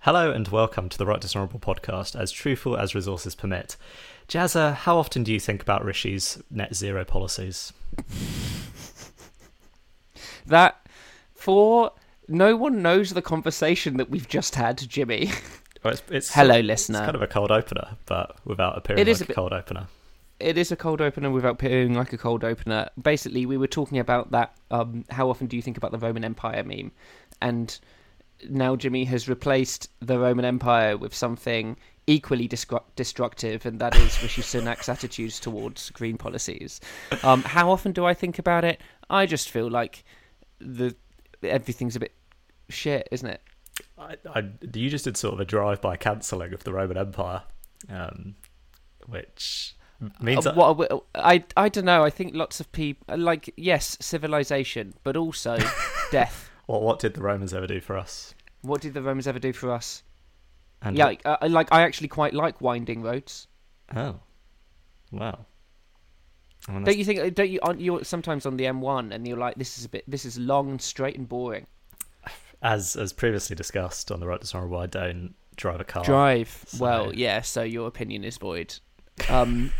Hello and welcome to the Right Dishonourable podcast, as truthful as resources permit. Jazza, how often do you think about Rishi's net zero policies? That for no one knows the conversation that we've just had, Jimmy. Well, it's, it's, Hello, it's listener. kind of a cold opener, but without appearing It is like a a bit- cold opener. It is a cold opener without appearing like a cold opener. Basically, we were talking about that. Um, how often do you think about the Roman Empire meme? And now Jimmy has replaced the Roman Empire with something equally destru- destructive, and that is Rishi Sunak's attitudes towards green policies. Um, how often do I think about it? I just feel like the everything's a bit shit, isn't it? I, I, you just did sort of a drive-by cancelling of the Roman Empire, um, which means Uh, that, what, I, I don't know. I think lots of people like yes, civilization, but also death. Well, what did the Romans ever do for us? What did the Romans ever do for us? And yeah, like, uh, like I actually quite like winding roads. oh, wow. I mean, Don't you think? Don't you? Aren't you sometimes on the M1 and you're like, this is a bit, this is long, and straight, and boring. as as previously discussed on the Right to Dishonourable, I don't drive a car. Drive. so- Well, yeah. So your opinion is void. Um,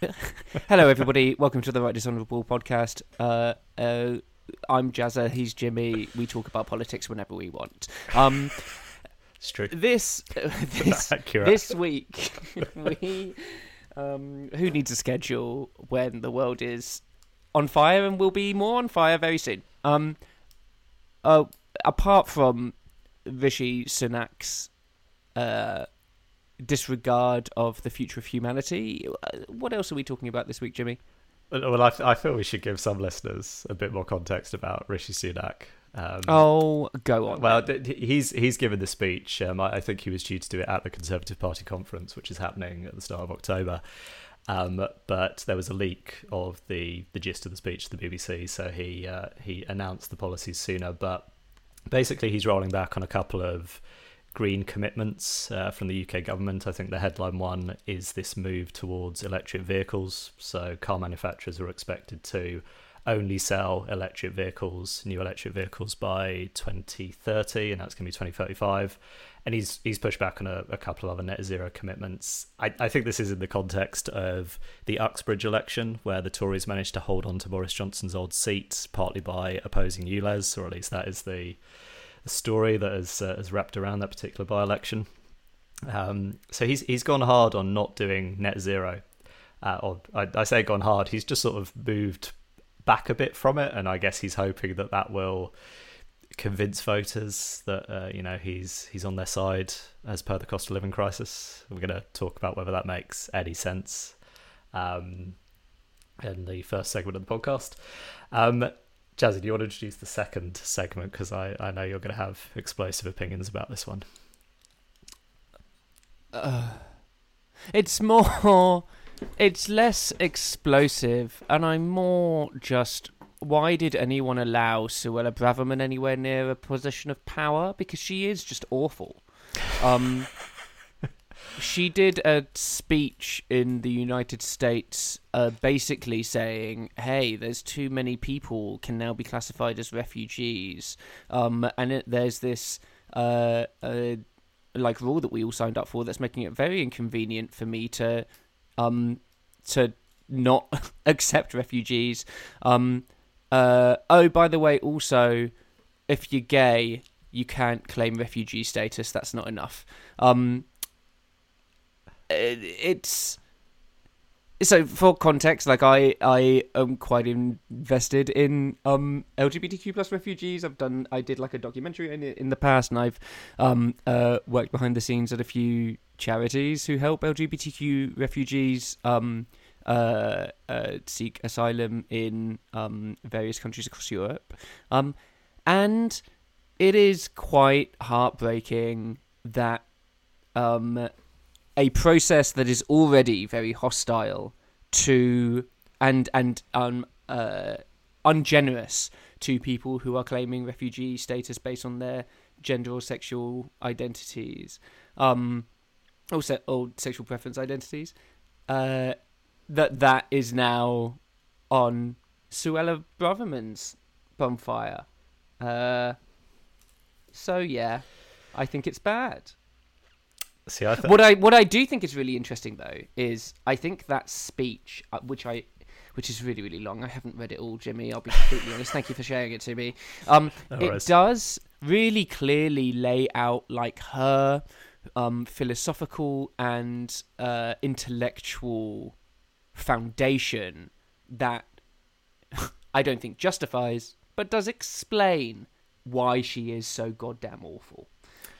hello, everybody. Welcome to the Right Dishonourable podcast. Uh, uh, I'm Jazza. He's Jimmy. We talk about politics whenever we want. Um, It's true. this this this week we um who needs a schedule when the world is on fire and will be more on fire very soon um uh apart from rishi sunak's uh disregard of the future of humanity uh, what else are we talking about this week jimmy Well, I, I feel we should give some listeners a bit more context about Rishi Sunak. Um, oh go on well, then. he's he's given the speech. Um, I, I think he was due to do it at the Conservative Party conference, which is happening at the start of October. Um, but there was a leak of the, the gist of the speech to the BBC, so he uh, he announced the policies sooner. But basically, he's rolling back on a couple of green commitments uh, from the UK government. I think the headline one is this move towards electric vehicles. So car manufacturers are expected to only sell electric vehicles, new electric vehicles by 2030, and that's going to be 2035. And he's he's pushed back on a, a couple of other net zero commitments. I, I think this is in the context of the Uxbridge election, where the Tories managed to hold on to Boris Johnson's old seat, partly by opposing ULEZ, or at least that is the the story that has uh, has wrapped around that particular by election. Um, so he's he's gone hard on not doing net zero, uh, or I, I say gone hard. He's just sort of moved back a bit from it, and I guess he's hoping that that will convince voters that uh, you know he's he's on their side as per the cost of living crisis. We're going to talk about whether that makes any sense um, in the first segment of the podcast. Um, Jazzy, do you want to introduce the second segment? Because I, I know you're going to have explosive opinions about this one. It's more. It's less explosive, and I'm more just. Why did anyone allow Suella Braverman anywhere near a position of power? Because she is just awful. Um, she did a speech in the United States, uh, basically saying, "Hey, there's too many people can now be classified as refugees," um, and it, there's this. Uh, uh, like rule that we all signed up for that's making it very inconvenient for me to um to not accept refugees. Um uh oh by the way also if you're gay you can't claim refugee status. That's not enough. Um it's so for context like i i am quite invested in um lgbtq plus refugees. I've done i did like a documentary in, in the past and i've um uh worked behind the scenes at a few charities who help lgbtq refugees um uh, uh seek asylum in um various countries across europe. Um and it is quite heartbreaking that um a process that is already very hostile to and and um uh ungenerous to people who are claiming refugee status based on their gender or sexual identities. Um also or sexual preference identities. Uh that that is now on Suella Braverman's bonfire. Uh so yeah I think it's bad. See, I th- What I what I do think is really interesting though is I think that speech, uh, which I which is really really long. I haven't read it all, Jimmy. I'll be completely honest. Thank you for sharing it to me. Um, No it does really clearly lay out like her um, philosophical and uh, intellectual foundation that I don't think justifies, but does explain why she is so goddamn awful.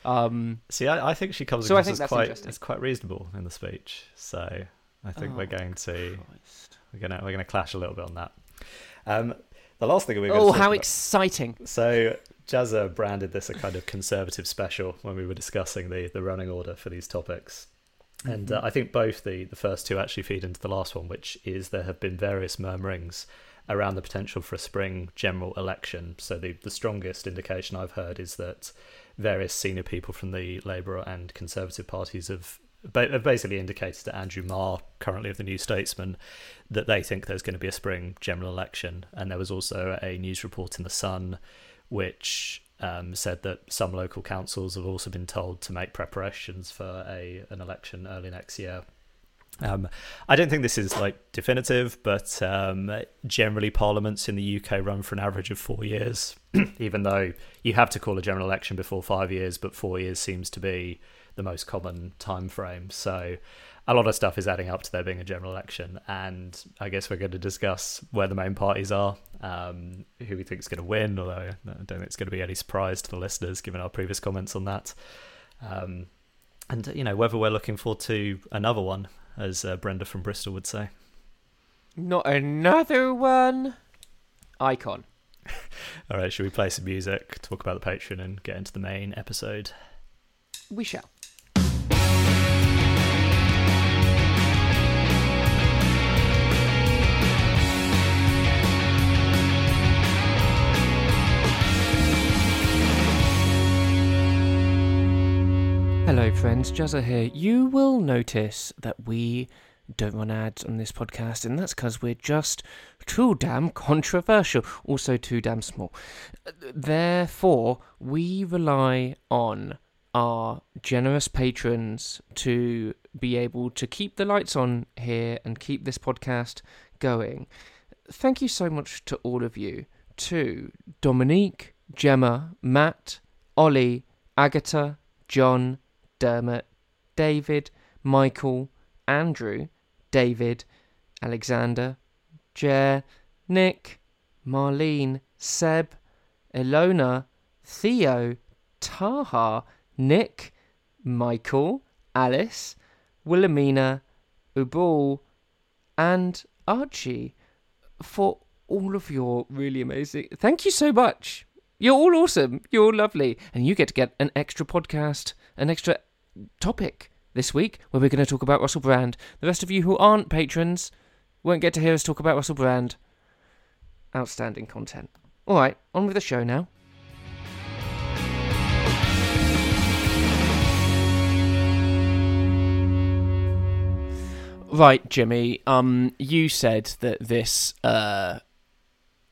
Um, See, I, I think she comes So I across think as that's quite interesting. as quite reasonable in the speech. So I think we're Oh, going to Christ. we're gonna we're gonna clash a little bit on that. Um, the last thing we're going Oh, how exciting! So Jazza branded this a kind of conservative special when we were discussing the the running order for these topics. And uh, I think both the, the first two actually feed into the last one, which is there have been various murmurings around the potential for a spring general election. So the, the strongest indication I've heard is that various senior people from the Labour and Conservative parties have, basically indicated to Andrew Marr, currently of the New Statesman, that they think there's going to be a spring general election. And there was also a news report in The Sun which um, said that some local councils have also been told to make preparations for a an election early next year. Um, I don't think this is like definitive, but um, generally parliaments in the UK run for an average of four years, even though you have to call a general election before five years, but four years seems to be the most common time frame. So a lot of stuff is adding up to there being a general election, and I guess we're going to discuss where the main parties are, um, who we think is going to win. Although I don't think it's going to be any surprise to the listeners, given our previous comments on that, um, and you know whether we're looking forward to another one, as uh, Brenda from Bristol would say. Not another one. Icon. All right, should we play some music, talk about the Patreon, and get into the main episode? We shall. Friends. Jazza here. You will notice that we don't run ads on this podcast, and that's because we're just too damn controversial, also too damn small. Therefore, we rely on our generous patrons to be able to keep the lights on here and keep this podcast going. Thank you so much to all of you. To Dominique, Gemma, Matt, Ollie, Agatha, John, Dermot, David, Michael, Andrew, David, Alexander, Jer, Nick, Marlene, Seb, Elona, Theo, Taha, Nick, Michael, Alice, Wilhelmina, Ubul, and Archie for all of your really amazing. Thank you so much. You're all awesome. You're all lovely. And you get to get an extra podcast, an extra topic this week where we're going to talk about Russell Brand. The rest of you who aren't patrons won't get to hear us talk about Russell Brand. Outstanding content. All right, on with the show now. Right, Jimmy. Um, you said that this uh,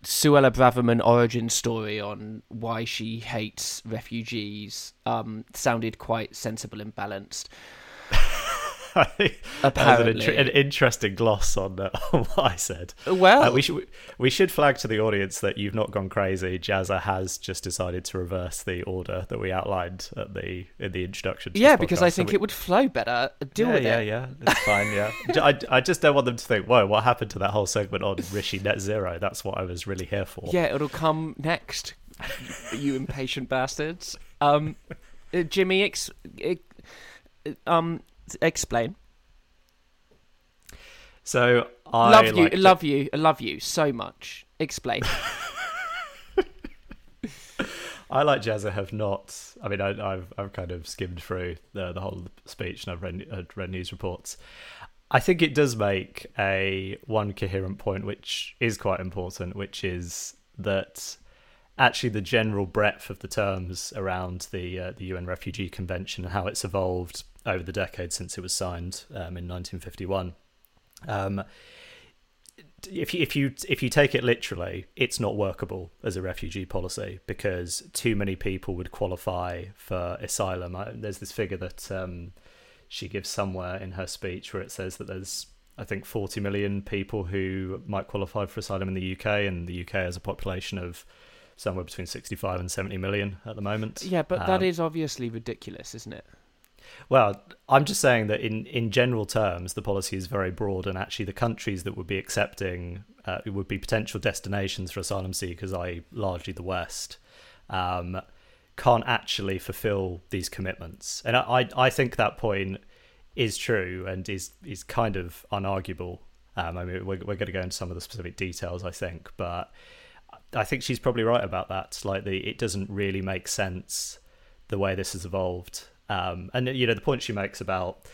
Suella Braverman origin story on why she hates refugees um sounded quite sensible and balanced. I think that was an, Apparently, an interesting gloss on, uh, on what I said. well, Uh, we should we should flag to the audience that you've not gone crazy. Jazza has just decided to reverse the order that we outlined at the in the introduction. To yeah, because. I So think we- it would flow better. Deal yeah, with yeah, it. yeah, yeah, it's fine. Yeah, I, I just don't want them to think, "Whoa, what happened to that whole segment on Rishi Net Zero? That's what I was really here for. Yeah, it'll come next. you impatient bastards. Um, uh, Jimmy, ex- um, explain. So I love you, to- love you, love you so much. Explain. I like Jazza have not. I mean, I, I've I've kind of skimmed through the the whole speech and I've read I've read news reports. I think it does make a one coherent point, which is quite important, which is that actually the general breadth of the terms around the uh, the UN Refugee Convention and how it's evolved over the decades since it was signed um, in 1951. Um, if you, if you if you take it literally, it's not workable as a refugee policy because too many people would qualify for asylum. I, there's this figure that um, she gives somewhere in her speech where it says that there's I think 40 million people who might qualify for asylum in the UK, and the UK has a population of somewhere between 65 and 70 million at the moment. Yeah, but um, that is obviously ridiculous, isn't it? Well, I'm just saying that in, in general terms, the policy is very broad, and actually, the countries that would be accepting uh, would be potential destinations for asylum seekers, i.e., largely the West, um, can't actually fulfil these commitments. And I, I think that point is true and is is kind of unarguable. Um, I mean, we're, we're going to go into some of the specific details, I think, but I think she's probably right about that. Slightly, it doesn't really make sense the way this has evolved. Um, and you know, the point she makes about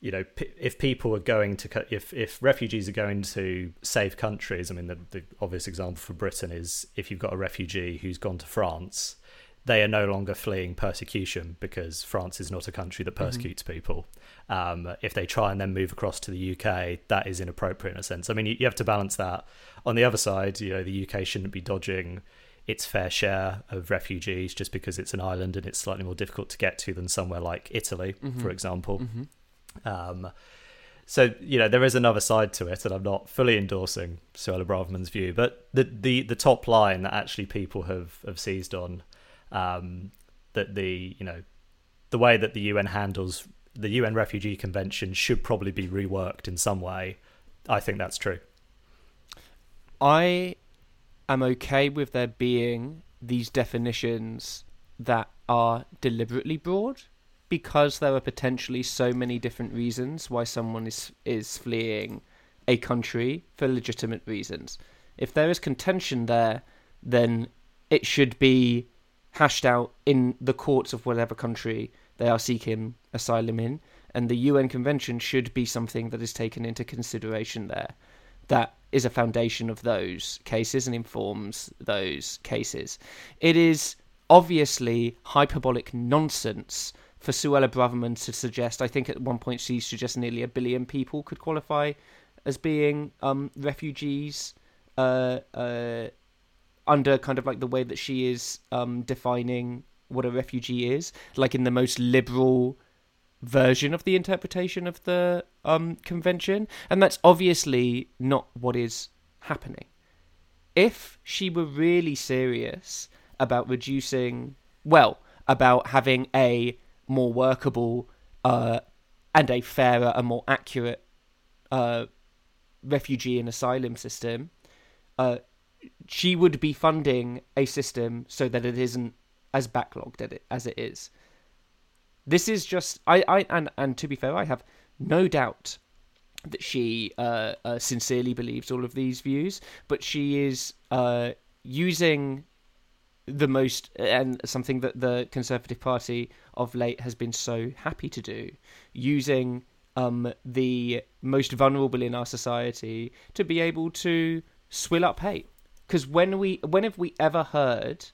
you know, if people are going to, if if refugees are going to safe countries, I mean, the, the obvious example for Britain is if you've got a refugee who's gone to France, they are no longer fleeing persecution because France is not a country that mm-hmm. persecutes mm-hmm. people. Um, if they try and then move across to the UK, that is inappropriate in a sense. I mean, you, you have to balance that. On the other side, you know, the UK shouldn't be dodging its fair share of refugees just because it's an island and it's slightly more difficult to get to than somewhere like Italy, mm-hmm. for example. Mm-hmm. Um, so you know there is another side to it, and I'm not fully endorsing Suella Braverman's view, but the the the top line that actually people have have seized on um, that the you know the way that the UN handles the UN Refugee Convention should probably be reworked in some way. I think that's true. I am okay with there being these definitions that are deliberately broad because there are potentially so many different reasons why someone is is fleeing a country for legitimate reasons. If there is contention there, then it should be hashed out in the courts of whatever country they are seeking asylum in, and the UN Convention should be something that is taken into consideration there. That is a foundation of those cases and informs those cases. It is obviously hyperbolic nonsense for Suella Braverman to suggest. I think at one point she suggested nearly a billion people could qualify as being um, refugees. Uh, uh, under kind of like the way that she is um, defining what a refugee is, like in the most liberal version of the interpretation of the um, convention, and that's obviously not what is happening. If she were really serious about reducing, well, about having a more workable uh, and a fairer and more accurate uh, refugee and asylum system, uh, she would be funding a system so that it isn't as backlogged as it is. This is just I, I and and to be fair, I have no doubt that she uh, uh, sincerely believes all of these views, but she is uh, using the most and something that the Conservative Party of late has been so happy to do, using um, the most vulnerable in our society to be able to swill up hate. Because when we when have we ever heard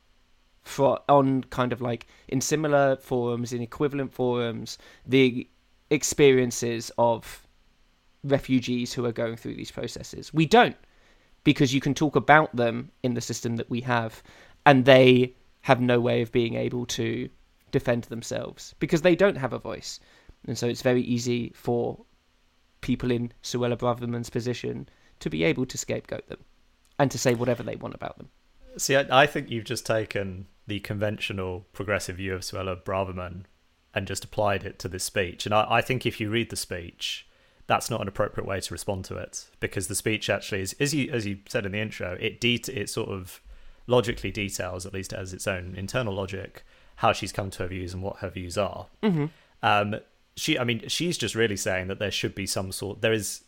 for on kind of like in similar forums in equivalent forums the experiences of refugees who are going through these processes we don't because you can talk about them in the system that we have and they have no way of being able to defend themselves because they don't have a voice and so it's very easy for people in Suella Braverman's position to be able to scapegoat them and to say whatever they want about them. See, I, I think you've just taken the conventional progressive view of Suella Braverman and just applied it to this speech. And I, I think if you read the speech, that's not an appropriate way to respond to it because the speech actually is, as you as you said in the intro, it de- it sort of logically details, at least as its own internal logic, how she's come to her views and what her views are. Mm-hmm. Um, she, I mean, she's just really saying that there should be some sort. There is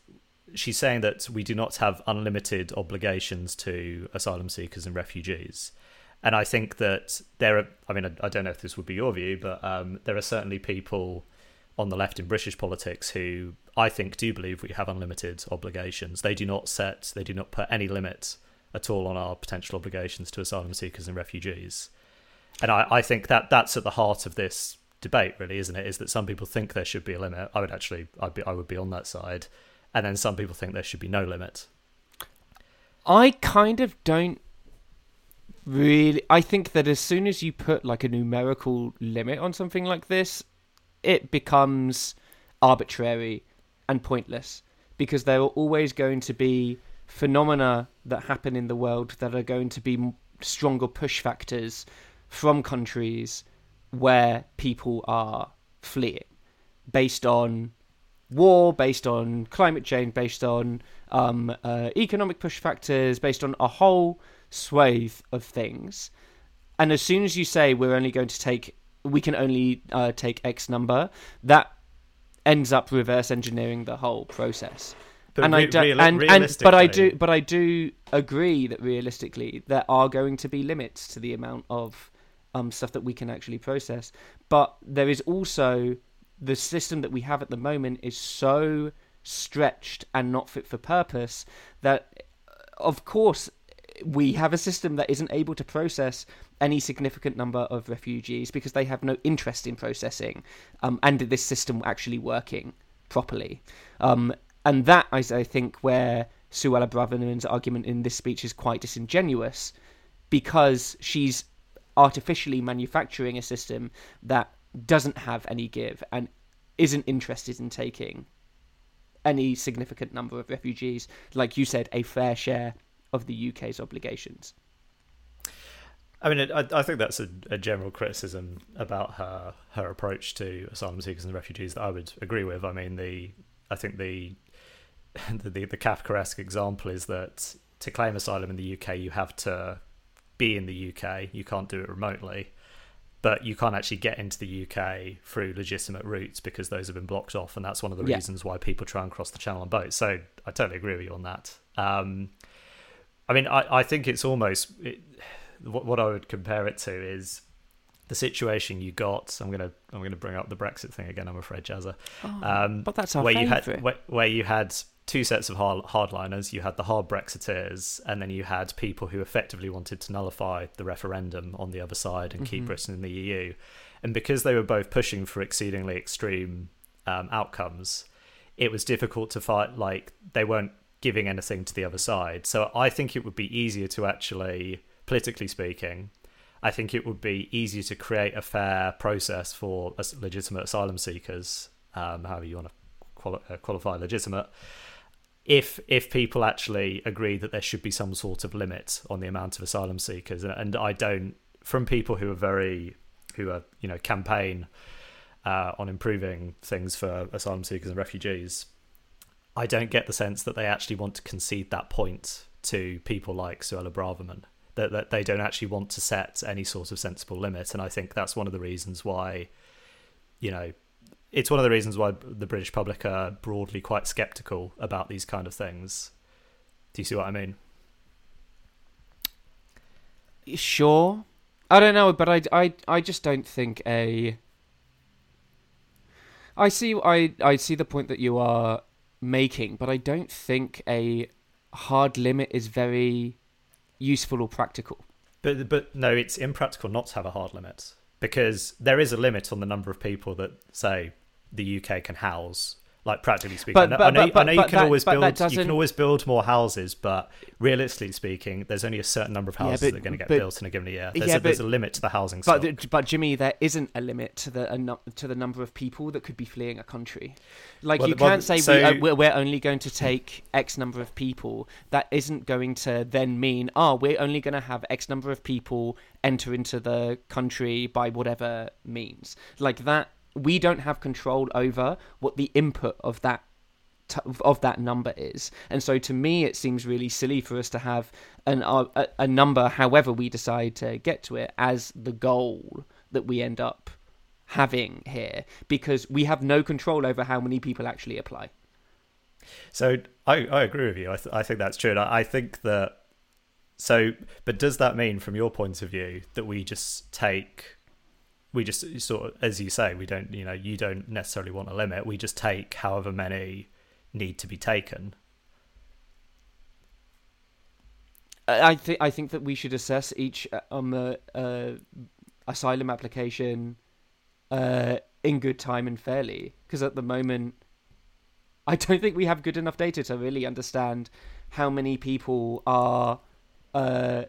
she's saying that we do not have unlimited obligations to asylum seekers and refugees. And I think that there are, I mean, I, don't know if this would be your view, but um, there are certainly people on the left in British politics who I think do believe we have unlimited obligations. They do not set, they do not put any limit at all on our potential obligations to asylum seekers and refugees. And I, I think that that's at the heart of this debate, really, isn't it? Is that some people think there should be a limit. I would actually, I'd be, I would be on that side and then some people think there should be no limit. I kind of don't really. I think that as soon as you put like a numerical limit on something like this, it becomes arbitrary and pointless because there are always going to be phenomena that happen in the world that are going to be stronger push factors from countries where people are fleeing based on war, based on climate change, based on um, uh, economic push factors, based on a whole swathe of things. And as soon as you say we're only going to take, we can only uh, take X number, that ends up reverse engineering the whole process. But and re- I do, reali- and, and but I do but I do agree that realistically there are going to be limits to the amount of um, stuff that we can actually process. But there is also the system that we have at the moment is so stretched and not fit for purpose that, of course, we have a system that isn't able to process any significant number of refugees because they have no interest in processing um, and this system actually working properly. Um, and that is, I think, where Suella Braverman's argument in this speech is quite disingenuous because she's artificially manufacturing a system that doesn't have any give and isn't interested in taking any significant number of refugees, like you said, a fair share of the UK's obligations. I mean, I, I think that's a, a general criticism about her her approach to asylum seekers and refugees that I would agree with. I mean, the I think the the the, Kafkaesque example is that to claim asylum in the UK, you have to be in the UK. You can't do it remotely, but you can't actually get into the UK through legitimate routes because those have been blocked off, and that's one of the Yeah. reasons why people try and cross the channel on boats. So I totally agree with you on that. Um, I mean, I, I think it's almost it, what, what I would compare it to is the situation you got. I'm gonna I'm gonna bring up the Brexit thing again. I'm afraid, Jazza. um, but that's our where you had where, where you had two sets of hard, hardliners. You had the hard Brexiteers, and then you had people who effectively wanted to nullify the referendum on the other side and keep Mhm. Britain in the EU. And because they were both pushing for exceedingly extreme um, outcomes, it was difficult to fight. Like they weren't giving anything to the other side. So I think it would be easier to actually, politically speaking, I think it would be easier to create a fair process for legitimate asylum seekers, um, however you want to quali- uh, qualify legitimate, if if people actually agree that there should be some sort of limit on the amount of asylum seekers, and, and I don't, from people who are very, who are you know campaign uh, on improving things for asylum seekers and refugees, I don't get the sense that they actually want to concede that point to people like Suella Braverman. That, that they don't actually want to set any sort of sensible limit, and I think that's one of the reasons why, you know, it's one of the reasons why the British public are broadly quite skeptical about these kind of things. Do you see what I mean? Sure. I don't know, but I, I, I just don't think a. I see. I, I see the point that you are making, but I don't think a hard limit is very useful or practical. But but no, it's impractical not to have a hard limit because there is a limit on the number of people that say the UK can house. Like practically speaking, But- I know, but- I know, but- I know you can that- always build you can always build more houses, but realistically speaking, there's only a certain number of Yeah, houses but- that are going to get built in a given year. There's, Yeah, a, there's a limit to the housing But the, but Jimmy, there isn't a limit to the a to the number of people that could be fleeing a country. Like Well, you well, can't say so- we, uh, we're, we're only going to take X number of people. That isn't going to then mean oh we're only going to have X number of people enter into the country by whatever means. Like that, we don't have control over what the input of that t- of that number is. And so to me, it seems really silly for us to have an uh, a, a number, however we decide to get to it, as the goal that we end up having here, because we have no control over how many people actually apply. So I, I agree with you. I, th- I think that's true. And I, I think that. So, but does that mean, from your point of view, that we just take, we just sort of, as you say, we don't, you know, you don't necessarily want a limit. We just take however many need to be taken. I think I think that we should assess each um uh, uh, asylum application uh, in good time and fairly, because at the moment, I don't think we have good enough data to really understand how many people are uh,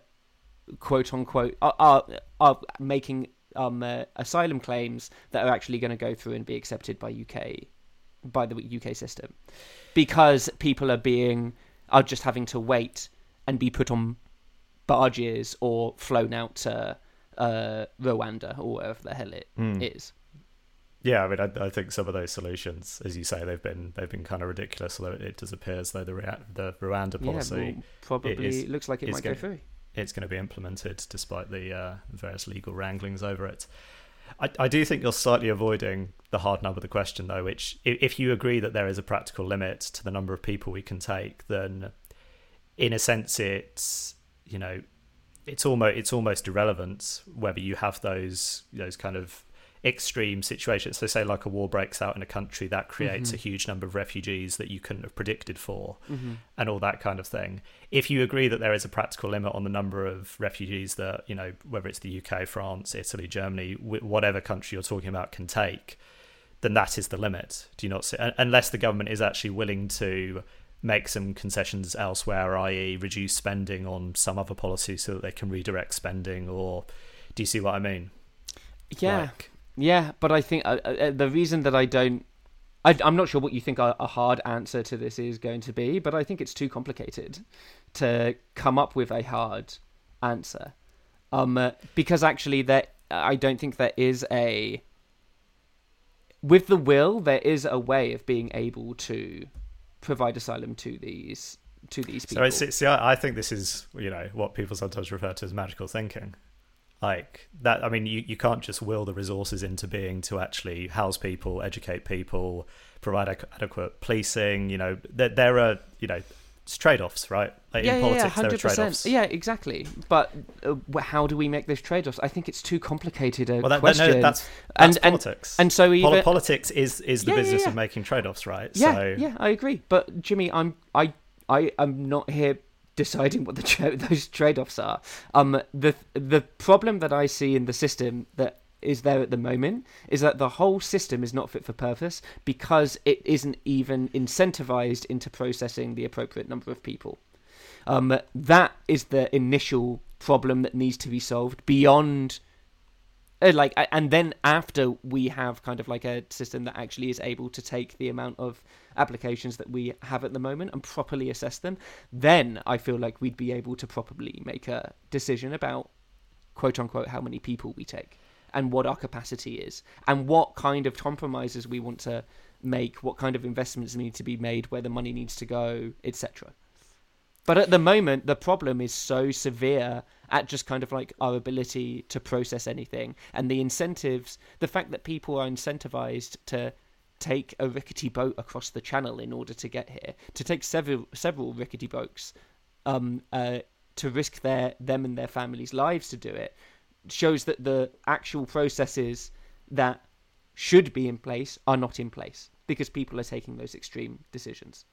quote unquote are are, are making um, uh, asylum claims that are actually going to go through and be accepted by UK by the UK system because people are being are just having to wait and be put on barges or flown out to uh, Rwanda or wherever the hell it Mm. is. Yeah, I mean, I, I think some of those solutions, as you say, they've been they've been kind of ridiculous. Although it does appear as though the the Rwanda policy yeah, well, probably is- looks like it might go through. It's going to be implemented despite the uh, various legal wranglings over it. I, I do think you're slightly avoiding the hard nub of the question, though, which, if you agree that there is a practical limit to the number of people we can take, then in a sense, it's you know, it's almost it's almost irrelevant whether you have those those kind of extreme situations. So, say like a war breaks out in a country that creates Mhm. a huge number of refugees that you couldn't have predicted for hmm and all that kind of thing. If you agree that there is a practical limit on the number of refugees that you know, whether it's the UK, France, Italy, Germany, whatever country you're talking about can take, then that is the limit. Do you not see? Unless the government is actually willing to make some concessions elsewhere, i.e., reduce spending on some other policy so that they can redirect spending, or do you see what I mean? Yeah, Like, yeah, but I think uh, uh, the reason that I don't, I, I'm not sure what you think a, a hard answer to this is going to be, but I think it's too complicated to come up with a hard answer, um, uh, because actually there, I don't think there is a, with the will, there is a way of being able to provide asylum to these to these people. So see I, I think this is you know what people sometimes refer to as magical thinking. Like that, I mean, you, you can't just will the resources into being to actually house people, educate people, provide ac- adequate policing. You know, there, there are you know it's trade offs, right? Like yeah, in yeah, yeah, politics, there are hundred trade percent. offs. Yeah, exactly. But uh, how do we make those trade-offs? I think it's too complicated a Well, that, that, question. no, that's, And- that's and- politics. and so Poli- even politics is is the Yeah, business yeah. of making trade offs, right? yeah, so yeah, I agree. But Jimmy, I'm I I am not here deciding what the tra- those trade-offs are. Um, the the problem that I see in the system that is there at the moment is that the whole system is not fit for purpose because it isn't even incentivized into processing the appropriate number of people. Um, that is the initial problem that needs to be solved beyond uh, like and then after we have kind of like a system that actually is able to take the amount of applications that we have at the moment and properly assess them then i feel like we'd be able to properly make a decision about quote unquote how many people we take and what our capacity is and what kind of compromises we want to make what kind of investments need to be made where the money needs to go etc but at the moment the problem is so severe at just kind of like our ability to process anything and the incentives the fact that people are incentivized to take a rickety boat across the channel in order to get here to take several several rickety boats um uh to risk their them and their families lives to do it shows that the actual processes that should be in place are not in place because people are taking those extreme decisions.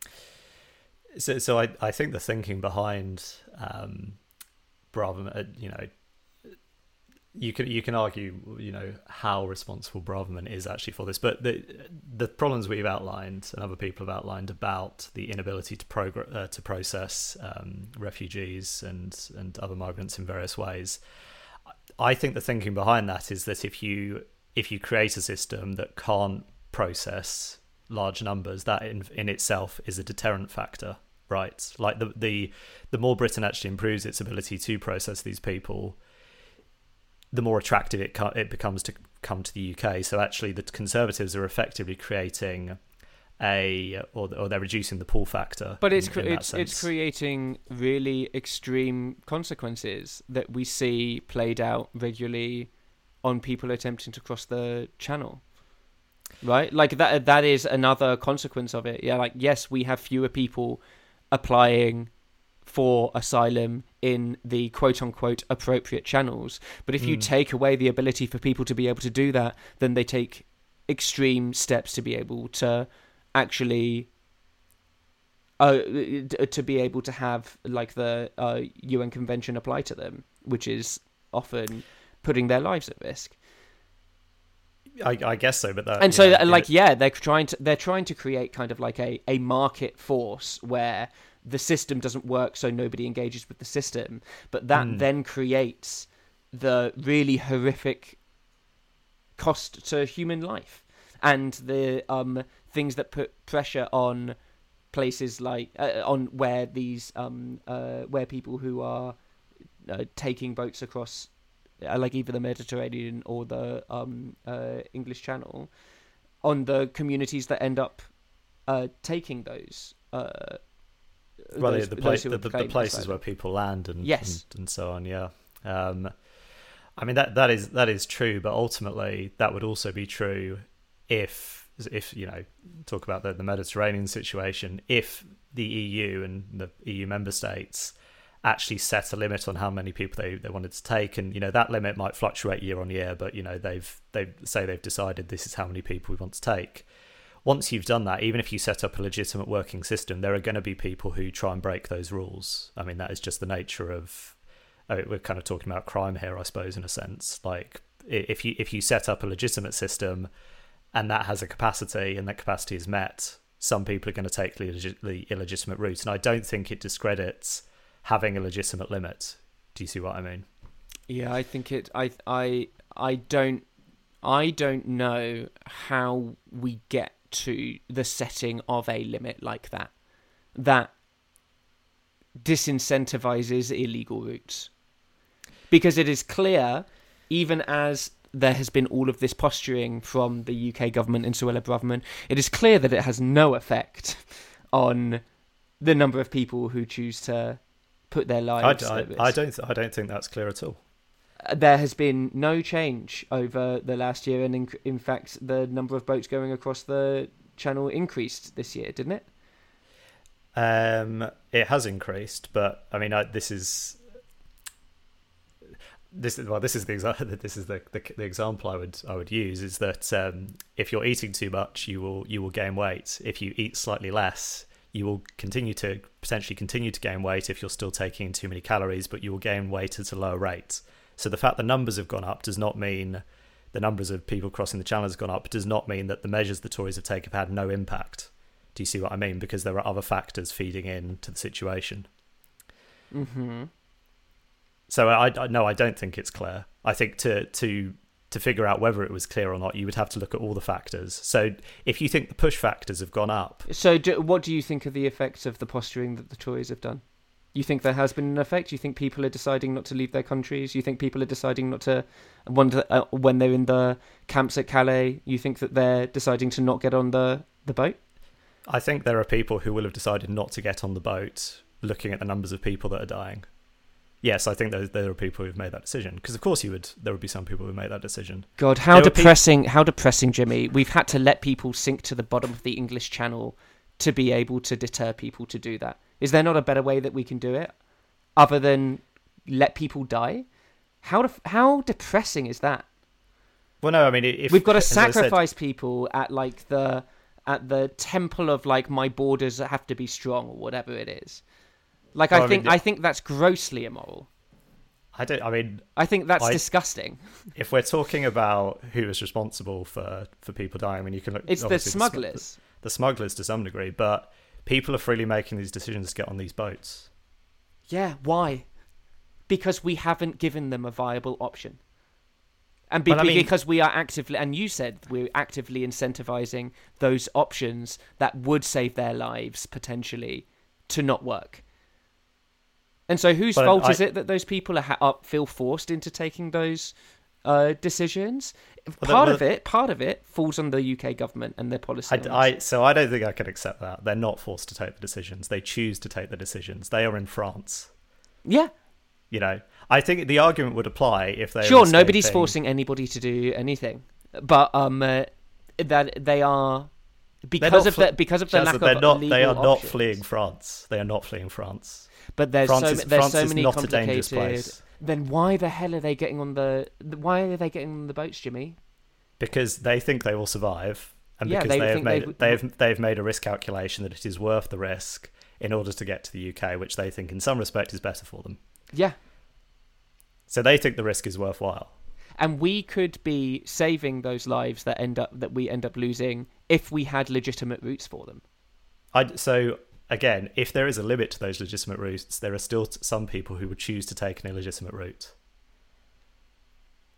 So, so I, I think the thinking behind um, Braverman, uh, you know, you can you can argue, you know, how responsible Braverman is actually for this, but the the problems we've outlined and other people have outlined about the inability to progr- uh, to process um, refugees and and other migrants in various ways. I think the thinking behind that is that if you if you create a system that can't process large numbers, that in in itself is a deterrent factor, right? Like the the the more Britain actually improves its ability to process these people, the more attractive it co- it becomes to come to the UK. So actually, the Conservatives are effectively creating a or or they're reducing the pull factor. But it's in- cre- in it's it's creating really extreme consequences that we see played out regularly on people attempting to cross the channel. Right? Like that that is another consequence of it. Yeah, like yes, we have fewer people applying for asylum in the quote unquote appropriate channels. But if you Mm. take away the ability for people to be able to do that, then they take extreme steps to be able to actually uh, to be able to have like the uh, UN convention apply to them, which is often putting their lives at risk. I, I guess so, but that and so, yeah, that, like, yeah. yeah, they're trying to they're trying to create kind of like a a market force where the system doesn't work, so nobody engages with the system. But that Mm. then creates the really horrific cost to human life and the um, things that put pressure on places like uh, on where these um, uh, where people who are uh, taking boats across uh, like either the Mediterranean or the um, uh, English Channel on the communities that end up uh, taking those. Well, those- the, place, the, the, the places where people land and Yes. and, and so on. Yeah, um, I mean that that is that is true, but ultimately that would also be true if if you know talk about the, the Mediterranean situation. If the EU and the EU member states actually set a limit on how many people they, they wanted to take and you know that limit might fluctuate year on year but you know they've they say they've decided this is how many people we want to take once you've done that, even if you set up a legitimate working system, there are going to be people who try and break those rules. I mean, that is just the nature of. oh, We're kind of talking about crime here, I suppose, in a sense. Like, if you if you set up a legitimate system, and that has a capacity, and that capacity is met, some people are going to take the, illegit- the illegitimate route, and I don't think it discredits having a legitimate limit. Do you see what I mean? Yeah, I think it. I I I don't. I don't know how we get to the setting of a limit like that. That disincentivizes illegal routes, because it is clear, even as there has been all of this posturing from the UK government and Suella Braverman, it is clear that it has no effect on the number of people who choose to put their lives. I, at risk I don't I don't think that's clear at all. There has been no change over the last year, and in, in fact, the number of boats going across the channel increased this year, didn't it? Um, it has increased, but I mean, I, this is this is well, this is the example. This is the, the the example I would I would use is that um, if you're eating too much, you will you will gain weight. If you eat slightly less, you will continue to potentially continue to gain weight if you're still taking in too many calories, but you will gain weight at a lower rate. So the fact the numbers have gone up does not mean the numbers of people crossing the channel has gone up. Does not mean that the measures the Tories have taken have had no impact. Do you see what I mean? Because there are other factors feeding in to the situation. Mm-hmm. So I, I no, I don't think it's clear. I think to to to figure out whether it was clear or not, you would have to look at all the factors. So if you think the push factors have gone up, So, do, what do you think of the effects of the posturing that the Tories have done? You think there has been an effect? You think people are deciding not to leave their countries? You think people are deciding not to wonder uh, when they're in the camps at Calais? You think that they're deciding to not get on the the boat? I think there are people who will have decided not to get on the boat, looking at the numbers of people that are dying. Yes, I think there, there are people who've made that decision. Because of course you would, there would be some people who made that decision. God, how There depressing! how depressing, Jimmy. We've had to let people sink to the bottom of the English Channel to be able to deter people to do that. Is there not a better way that we can do it, other than let people die? How def- how depressing is that? Well, no, I mean, if We've got to I said- sacrifice people at like the at the temple of like my borders have to be strong or whatever it is. Like Well, I I think mean, I think that's grossly immoral. I don't. I mean, I think that's I- disgusting. if we're talking about who is responsible for for people dying, I mean, you can look. It's the smugglers. the smugglers to some degree, but people are freely making these decisions to get on these boats. Yeah, why? Because we haven't given them a viable option. And be- I mean- because we are actively, and you said we're actively incentivizing those options that would save their lives potentially to not work. And so, whose fault I- is it that those people are, ha- are feel forced into taking those uh, decisions? the- part well, of it, part of it, falls on the UK government and their policy. I. I- so I don't think I can accept that. They're not forced to take the decisions. They choose to take the decisions. They are in France. yeah, You know, I think the argument would apply if they sure nobody's forcing anybody to do anything but um uh, that they are because of fle- the because of the lack they're of not. They legal are not fleeing France. They are not fleeing France. but there's France so is, there's France so is many not a dangerous complicated place then why the hell are they getting on the why are they getting on the boats jimmy because they think they will survive, and Yeah, because they they, have made they- they have they've made a risk calculation that it is worth the risk in order to get to the UK, which they think in some respect is better for them. yeah So they think the risk is worthwhile. and we could be saving those lives that end up that we end up losing if we had legitimate routes for them I so again, if there is a limit to those legitimate routes, there are still some people who would choose to take an illegitimate route.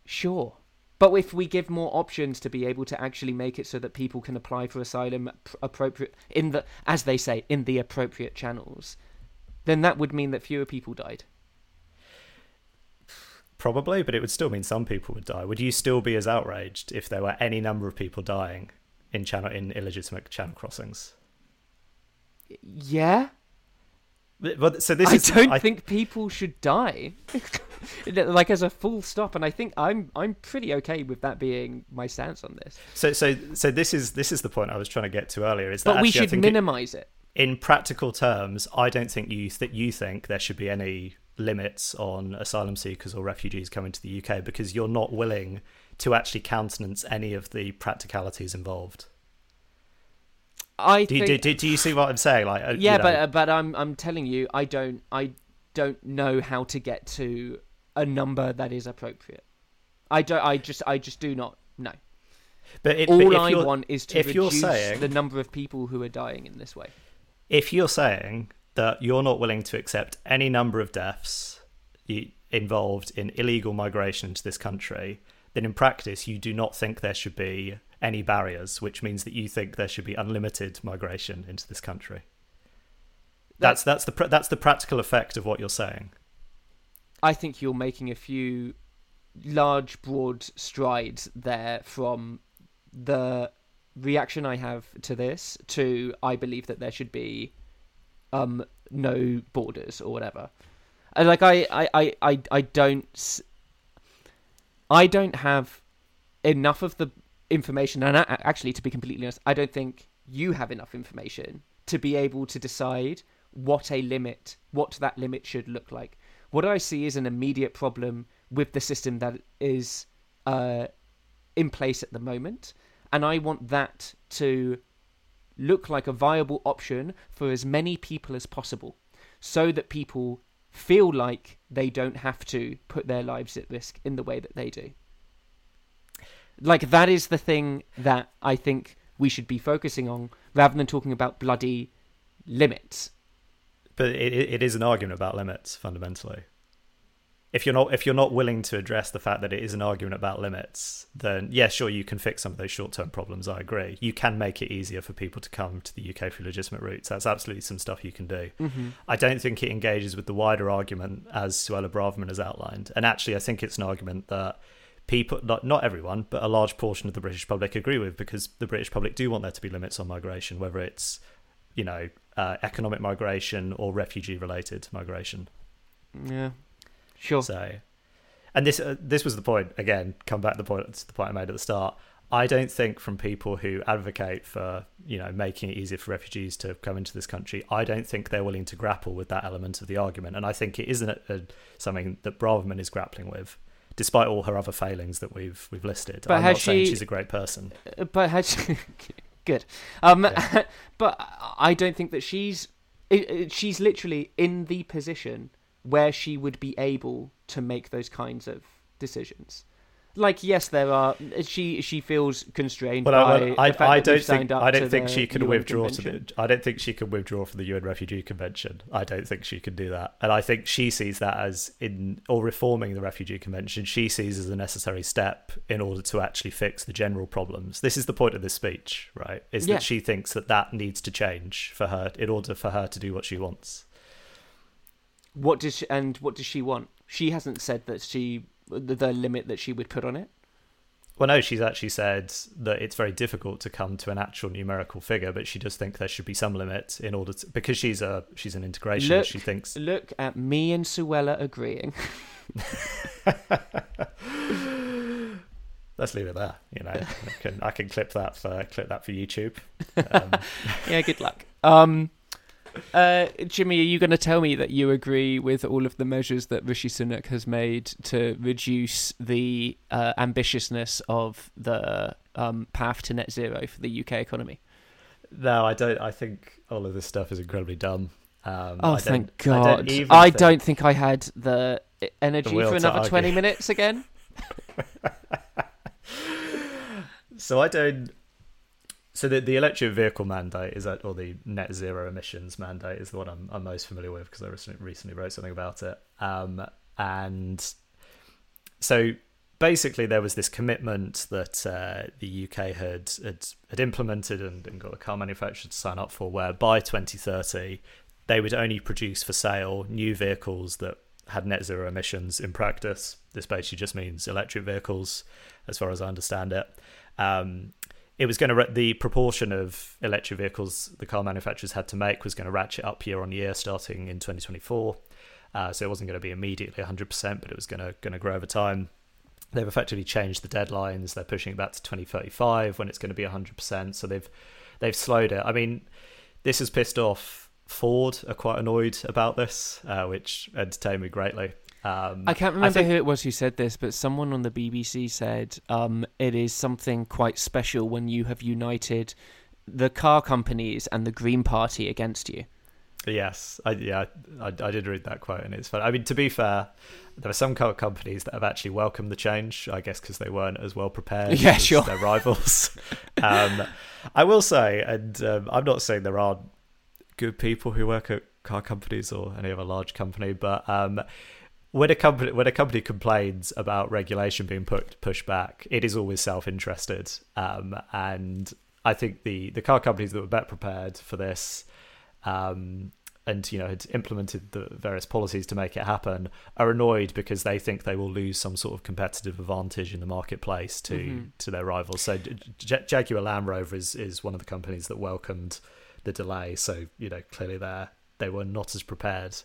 Sure. But if we give more options to be able to actually make it so that people can apply for asylum appropriate in the as they say in the appropriate channels, then that would mean that fewer people died. Probably, but it would still mean some people would die. Would you still be as outraged if there were any number of people dying in channel in illegitimate channel crossings? Yeah. But, so this I is, don't I, think people should die. like as a full stop, and I think I'm I'm pretty okay with that being my stance on this. So so so this is this is the point I was trying to get to earlier. Is that But we actually should think it- minimize it. in practical terms, I don't think you that you think there should be any limits on asylum seekers or refugees coming to the UK because you're not willing to actually countenance any of the practicalities involved. I Do you, think do, do, do you see what I'm saying? Like, uh, you yeah, know, but but I'm I'm telling you, I don't I don't know how to get to a number that is appropriate. I don't. I just I just do not know. but it, but All if I want is to if you're reduce saying- the number of people who are dying in this way. if you're saying that you're not willing to accept any number of deaths involved in illegal migration to this country, then in practice you do not think there should be any barriers, which means that you think there should be unlimited migration into this country. That's that's the that's the practical effect of what you're saying. I think you're making a few large, broad strides there from the reaction I have to this to I believe that there should be um no borders or whatever. And like I I I I, I don't I don't have enough of the information and a- actually to be completely honest I don't think you have enough information to be able to decide what a limit what that limit should look like what I see is an immediate problem with the system that is uh, in place at the moment, and I want that to look like a viable option for as many people as possible, so that people feel like they don't have to put their lives at risk in the way that they do. Like that is the thing that I think we should be focusing on, rather than talking about bloody limits. But it, it is an argument about limits fundamentally. If you're not if you're not willing to address the fact that it is an argument about limits, then yeah, sure you can fix some of those short term problems. I agree. You can make it easier for people to come to the UK through legitimate routes. That's absolutely some stuff you can do. Mm-hmm. I don't think it engages with the wider argument as Suella Braverman has outlined. And actually, I think it's an argument that people, not, not everyone, but a large portion of the British public agree with because the British public do want there to be limits on migration, whether it's, you know, uh, economic migration or refugee related migration. Yeah, sure. So, and this uh, this was the point again. Come back to the point to the point I made at the start. I don't think from people who advocate for you know making it easier for refugees to come into this country, I don't think they're willing to grapple with that element of the argument, and I think it isn't a, a, something that Braverman is grappling with, despite all her other failings that we've we've listed. But I'm has not saying she's a great person. Uh, but had she... good um Yeah. but i don't think that she's she's literally in the position where she would be able to make those kinds of decisions like yes there are she she feels constrained But um, by I, the I, fact I don't think I don't think she can UN withdraw to the. I don't think she can withdraw from the UN Refugee Convention. I don't think she can do that, and I think she sees that as in or reforming the Refugee Convention. She sees as a necessary step in order to actually fix the general problems. This is the point of this speech, right? Is Yeah. that she thinks that that needs to change for her in order for her to do what she wants. what does she, and what does she want she hasn't said that she the, the limit that she would put on it Well, no, she's actually said that it's very difficult to come to an actual numerical figure, but she does think there should be some limit in order to because she's a she's an integrationist. Look- she thinks look at me and suella agreeing let's leave it there. You know, I can I can clip that for clip that for YouTube. Um, yeah, good luck. Um, uh, Jimmy, are you going to tell me that you agree with all of the measures that Rishi Sunak has made to reduce the uh, ambitiousness of the um, path to net zero for the UK economy? no, I don't. I think all of this stuff is incredibly dumb. Um, Oh, I thank I God! don't, I think- don't think I had the energy will for another 20 minutes again. So I don't. So the, the electric vehicle mandate is that, or the net zero emissions mandate is the one I'm, I'm most familiar with because I recently, recently wrote something about it. Um, and so basically there was this commitment that uh, the UK had, had had implemented and, and got the car manufacturers to sign up for, where by 2030 they would only produce for sale new vehicles that had net zero emissions in practice. This basically just means electric vehicles, as far as I understand it. Um, it was going to the proportion of electric vehicles the car manufacturers had to make was going to ratchet up year on year starting in 2024. Uh, so it wasn't going to be immediately 100%, but it was going to going to grow over time. They've effectively changed the deadlines. They're pushing it back to 2035 when it's going to be 100%. So they've they've slowed it. I mean, this has pissed off Ford. Are quite annoyed about this, uh, which entertained me greatly. Um, I can't remember I think... who it was who said this, but someone on the BBC said um, it is something quite special when you have united the car companies and the Green Party against you. Yes, I, yeah, I, I did read that quote, and it's fun. I mean, to be fair, there are some car companies that have actually welcomed the change, I guess, because they weren't as well prepared yeah, as sure. their rivals. um, I will say, and um, I'm not saying there aren't good people who work at car companies or any other large company, but um, when a company when a company complains about regulation being put pushed back, it is always self interested. Um, and I think the the car companies that were better prepared for this, um, and you know had implemented the various policies to make it happen, are annoyed because they think they will lose some sort of competitive advantage in the marketplace to mm-hmm. to their rivals. So J- Jaguar Land Rover is is one of the companies that welcomed the delay. So you know clearly they they were not as prepared.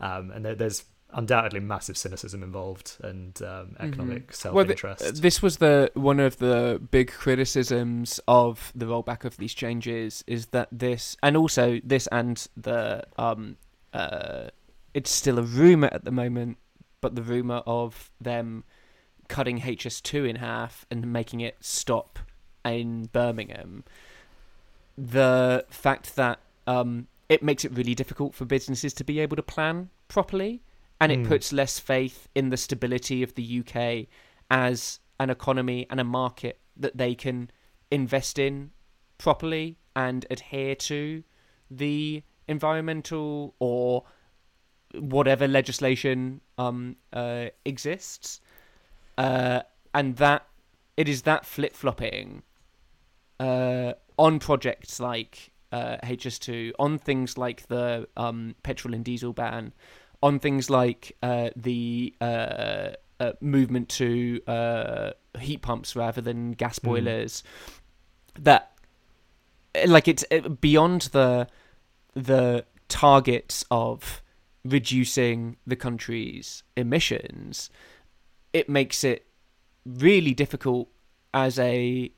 Um, and there, there's undoubtedly massive cynicism involved and um, mm-hmm. economic mm-hmm. self-interest. Well, this was the one of the big criticisms of the rollback of these changes is that this, and also this and the, um, uh, it's still a rumor at the moment, but the rumor of them cutting HS2 in half and making it stop in Birmingham. The fact that um, it makes it really difficult for businesses to be able to plan properly and it mm. puts less faith in the stability of the UK as an economy and a market that they can invest in properly and adhere to the environmental or whatever legislation um, uh, exists, uh, and that it is that flip flopping uh, on projects like uh, HS2, on things like the um, petrol and diesel ban, on things like uh, the uh, uh, movement to uh, heat pumps rather than gas hmm. boilers. Mm. That like it's uh, beyond the the targets of reducing the country's emissions. It makes it really difficult as a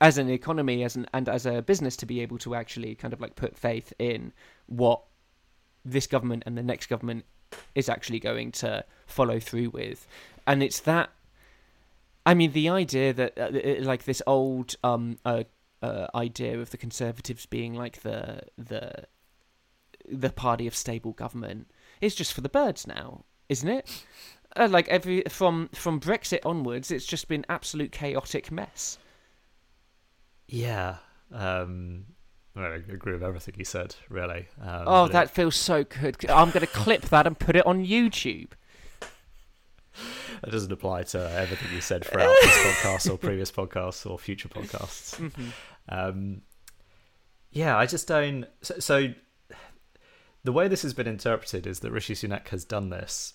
as an economy as an and as a business to be able to actually kind of like put faith in what this government and the next government is actually going to follow through with. And it's that. I mean, the idea that uh, like this old um uh, uh, idea of the Conservatives being like the the the party of stable government is just for the birds now, isn't it? Uh, like every from from Brexit onwards, it's just been absolute chaotic mess. Yeah, um, I agree with everything you said, really. Um, oh, that it... feels so good. I'm going to clip that and put it on YouTube. That doesn't apply to everything you said throughout this podcast or previous podcasts or future podcasts. Mm-hmm. Um, yeah, I just don't. So, so, the way this has been interpreted is that Rishi Sunak has done this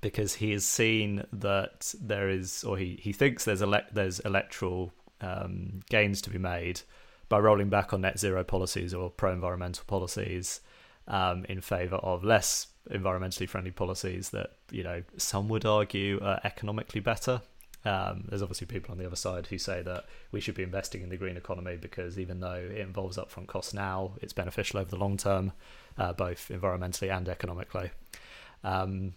because he has seen that there is, or he, he thinks there's ele- there's electoral um, gains to be made by rolling back on net zero policies or pro environmental policies um, in favour of less environmentally friendly policies that you know some would argue are economically better. Um, there's obviously people on the other side who say that we should be investing in the green economy because even though it involves upfront costs now, it's beneficial over the long term, uh, both environmentally and economically. Um,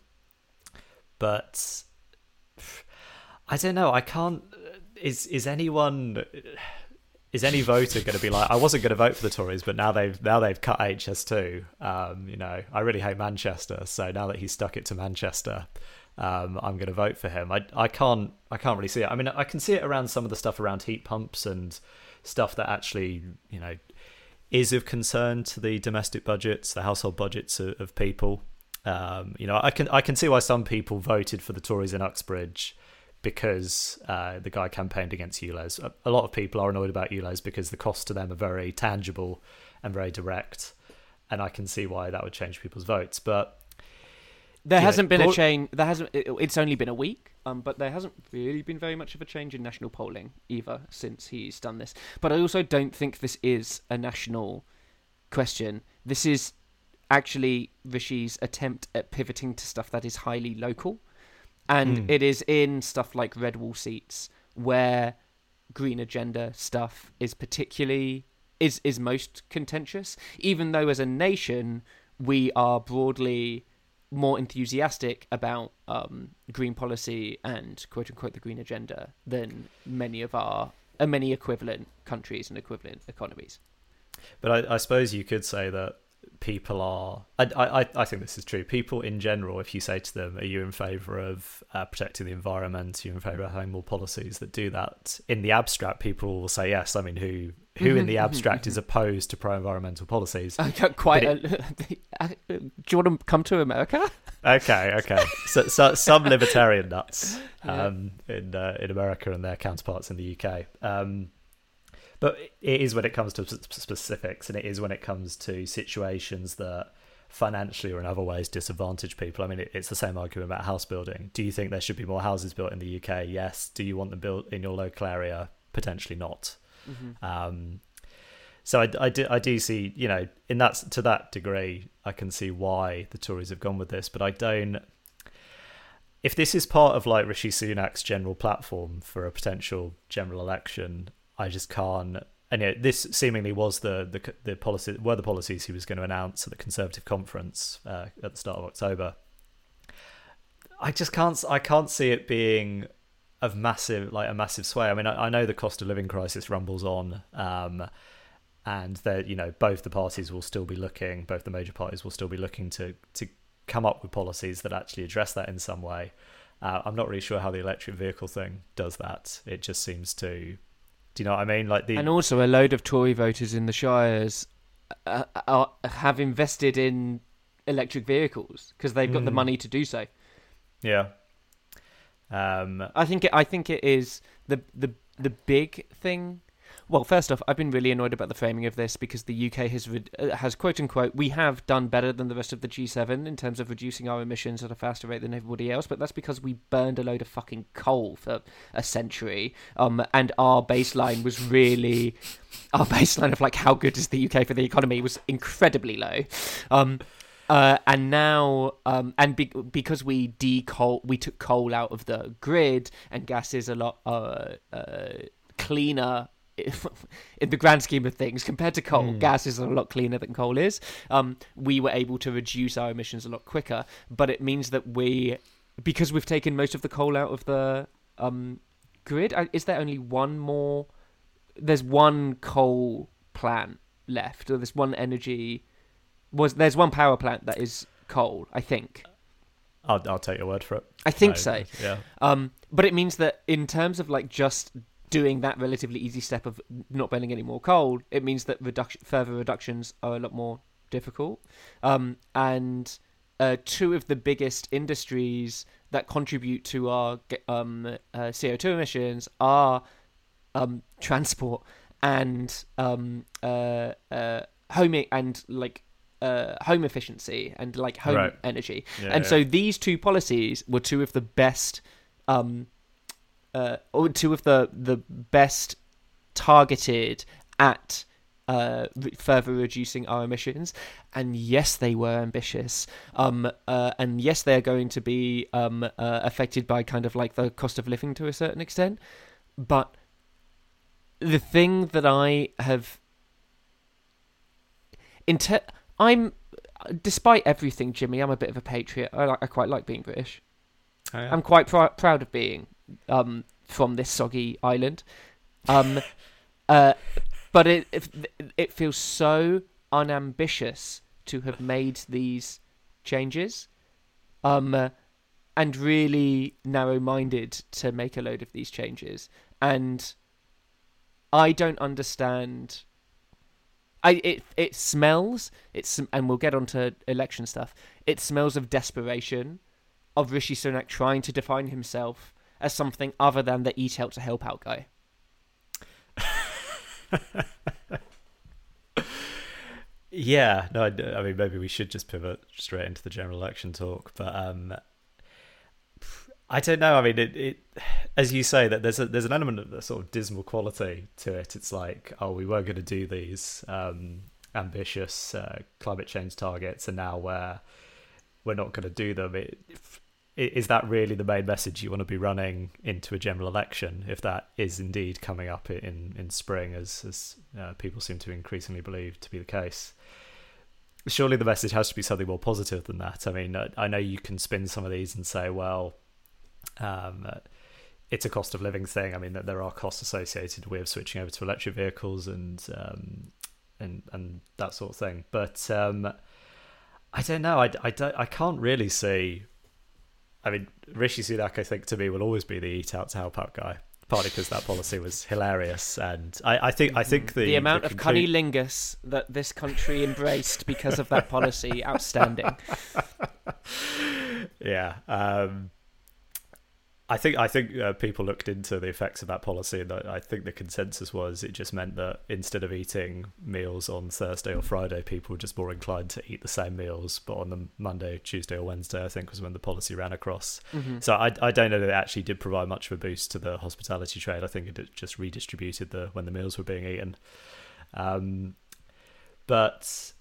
but I don't know. I can't. Is is anyone? Is any voter going to be like, I wasn't going to vote for the Tories, but now they've now they've cut HS2. Um, you know, I really hate Manchester, so now that he's stuck it to Manchester, um, I'm going to vote for him. I I can't I can't really see it. I mean, I can see it around some of the stuff around heat pumps and stuff that actually you know is of concern to the domestic budgets, the household budgets of, of people. Um, you know, I can I can see why some people voted for the Tories in Uxbridge because uh, the guy campaigned against ULEZ. A, a lot of people are annoyed about ULEZ because the costs to them are very tangible and very direct, and I can see why that would change people's votes. But there hasn't been a change. There hasn't. it- It's only been a week, um, but there hasn't really been very much of a change in national polling either since he's done this. But I also don't think this is a national question. This is actually Rishi's attempt at pivoting to stuff that is highly local, and Mm. it is in stuff like red wall seats where green agenda stuff is particularly is is most contentious. Even though as a nation we are broadly more enthusiastic about um, green policy and quote unquote the green agenda than many of our uh, many equivalent countries and equivalent economies. But I, I suppose you could say that people are. I, I, I think this is true. People in general, if you say to them, "Are you in favour of uh, protecting the environment? Are you in favour of having more policies that do that?" In the abstract, people will say yes. I mean, who who in the abstract is opposed to pro-environmental policies? I got quite. But A, do you want to come to America? Okay, okay. So, so some libertarian nuts Yeah. um, in uh, in America and their counterparts in the UK. Um, but it is when it comes to specifics, and it is when it comes to situations that financially or in other ways disadvantage people. I mean, it's the same argument about house building. Do you think there should be more houses built in the UK? Yes. Do you want them built in your local area? Potentially not. Um, so I, I, do, I do see, you know, in that to that degree, I can see why the Tories have gone with this, but I don't. If this is part of like Rishi Sunak's general platform for a potential general election, I just can't. And know, this seemingly was the the the policy were the policies he was going to announce at the Conservative conference uh, at the start of October. I just can't. I can't see it being of massive like a massive sway. I mean, I, I know the cost of living crisis rumbles on, um, and that you know both the parties will still be looking, both the major parties will still be looking to to come up with policies that actually address that in some way. Uh, I'm not really sure how the electric vehicle thing does that. It just seems to. Do you know what I mean? Like the And also, a load of Tory voters in the Shires uh, are, have invested in electric vehicles because they've got the Mm. money to do so. yeah. Um, I think it, I think it is the the the big thing. Well, first off, I've been really annoyed about the framing of this because the UK has uh, has quote unquote we have done better than the rest of the G7 in terms of reducing our emissions at a faster rate than everybody else, but that's because we burned a load of fucking coal for a century, um, and our baseline was really our baseline of like how good is the UK for the economy was incredibly low. Um, uh, and now, um, and be- because we decoal, we took coal out of the grid, and gas is a lot uh, uh, cleaner in the grand scheme of things compared to coal. Mm. Gas is a lot cleaner than coal is. Um, we were able to reduce our emissions a lot quicker, but it means that we, because we've taken most of the coal out of the um, grid, uh, is there only one more? There's one coal plant left, or there's one energy. Was there's one power plant that is coal? I think. I'll I'll take your word for it. I think so. Yeah. Um, but it means that in terms of like just doing that relatively easy step of not burning any more coal, it means that reduction, further reductions are a lot more difficult. Um, and uh, two of the biggest industries that contribute to our um, uh, CO2 emissions are um, transport and um, uh, uh, home and like uh, home efficiency and like home Right. energy yeah and yeah. so these two policies were two of the best um uh or two of the the best targeted at uh further reducing our emissions. And yes they were ambitious. Um uh, and yes they are going to be um uh, affected by kind of like the cost of living to a certain extent. But the thing that i have inter- i'm despite everything jimmy i'm a bit of a patriot. I, like, I quite like being british. Oh, yeah. I'm quite pr- proud of being um, from this soggy island. Um, uh, but it, it it feels so unambitious to have made these changes, um, uh, and really narrow-minded to make a load of these changes. And I don't understand. I it it smells. It's and we'll get onto election stuff. It smells of desperation, of Rishi Sunak trying to define himself as something other than the eat out to help out guy. yeah, no, I, I, mean maybe we should just pivot straight into the general election talk, but um, I don't know. I mean, it, it as you say that there's a there's an element of a sort of dismal quality to it. It's like, oh, we were going to do these um, ambitious uh, climate change targets, and now we're we're not going to do them. It, is that really the main message you want to be running into a general election? If that is indeed coming up in in spring, as as uh, people seem to increasingly believe to be the case surely the message has to be something more positive than that. I mean, I know you can spin some of these and say, well, um, it's a cost of living thing. I mean, that there are costs associated with switching over to electric vehicles and um, and and that sort of thing. But um, I don't know. I, I, don't, I can't really see. I mean, Rishi Sunak, I think, to me, will always be the eat out to help out guy. Partly because that policy was hilarious, and I, I think I think the the amount the of cunnilingus that this country embraced because of that policy, outstanding. yeah, um, I think I think uh, people looked into the effects of that policy, and I think the consensus was it just meant that instead of eating meals on Thursday or Friday, people were just more inclined to eat the same meals, but on the Monday, Tuesday, or Wednesday, I think was when the policy ran across. Mm-hmm. So I, I don't know that it actually did provide much of a boost to the hospitality trade. I think it just redistributed the when the meals were being eaten. Um, but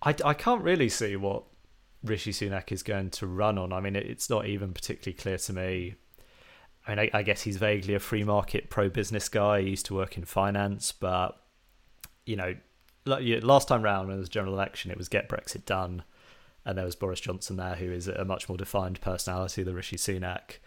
I, I can't really see what Rishi Sunak is going to run on. I mean, it's not even particularly clear to me I mean, I, I guess he's vaguely a free market pro business guy. He used to work in finance, but you know, last time round when there was a general election, it was get Brexit done, and there was Boris Johnson there, who is a much more defined personality than Rishi Sunak.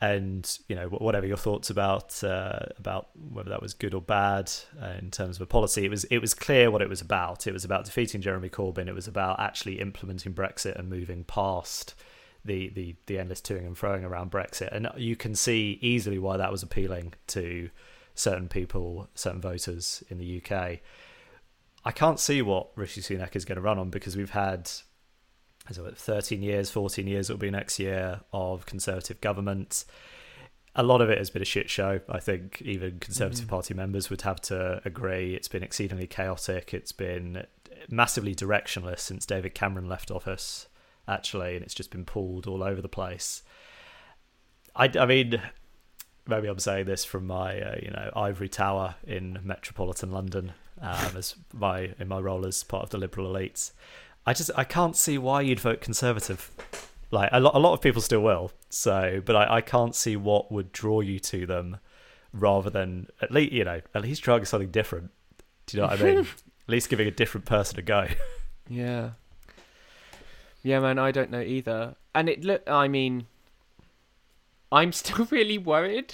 And you know, whatever your thoughts about uh, about whether that was good or bad uh, in terms of a policy, it was it was clear what it was about. It was about defeating Jeremy Corbyn. It was about actually implementing Brexit and moving past the, the, the endless toing and froing around Brexit. And you can see easily why that was appealing to certain people, certain voters in the UK. I can't see what Rishi Sunak is going to run on because we've had so 13 years, 14 years, it'll be next year of Conservative government. A lot of it has been a shit show. I think even Conservative mm-hmm. Party members would have to agree. It's been exceedingly chaotic. It's been massively directionless since David Cameron left office actually, and it's just been pulled all over the place. I, I mean, maybe I'm saying this from my uh, you know ivory tower in metropolitan London um, as my in my role as part of the liberal elites. I just I can't see why you'd vote conservative. Like a lot, a lot of people still will. So, but I, I can't see what would draw you to them, rather than at least you know at least trying something different. Do you know what I mean? at least giving a different person a go. Yeah, yeah, man, I don't know either. And it look, I mean, I'm still really worried.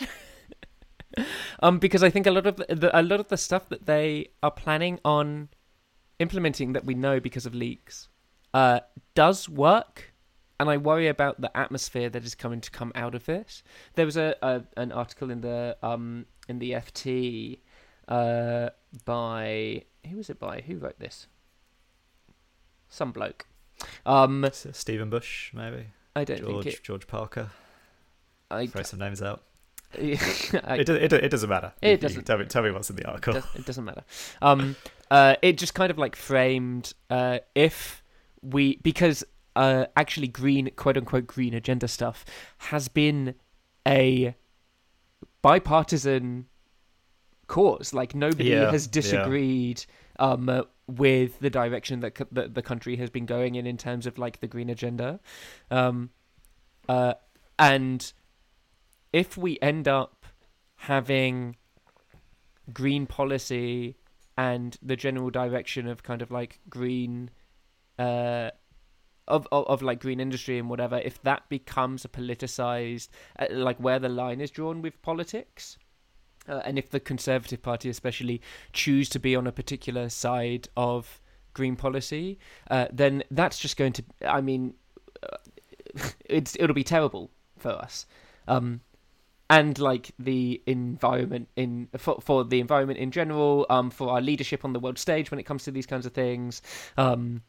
um, because I think a lot of the, a lot of the stuff that they are planning on implementing that we know because of leaks, uh, does work. And I worry about the atmosphere that is coming to come out of this. There was a, a an article in the um in the FT uh by who was it by? Who wrote this? Some bloke um, Stephen Bush, maybe. I don't George, think it, George Parker. I throw some names out. I, it, it, it doesn't matter. It doesn't. tell me tell me what's in the article. It, it doesn't matter. Um, uh, it just kind of like framed uh, if we because uh, actually green quote unquote green agenda stuff has been a bipartisan cause. Like nobody yeah, has disagreed yeah. um, with the direction that, co- that the country has been going in in terms of like the green agenda. Um uh and if we end up having green policy and the general direction of kind of like green uh of, of, of like green industry and whatever if that becomes a politicized uh, like where the line is drawn with politics uh, and if the Conservative Party, especially, choose to be on a particular side of green policy, uh, then that's just going to. I mean, uh, it's it'll be terrible for us. Um, and like the environment in for, for the environment in general, um, for our leadership on the world stage when it comes to these kinds of things, um,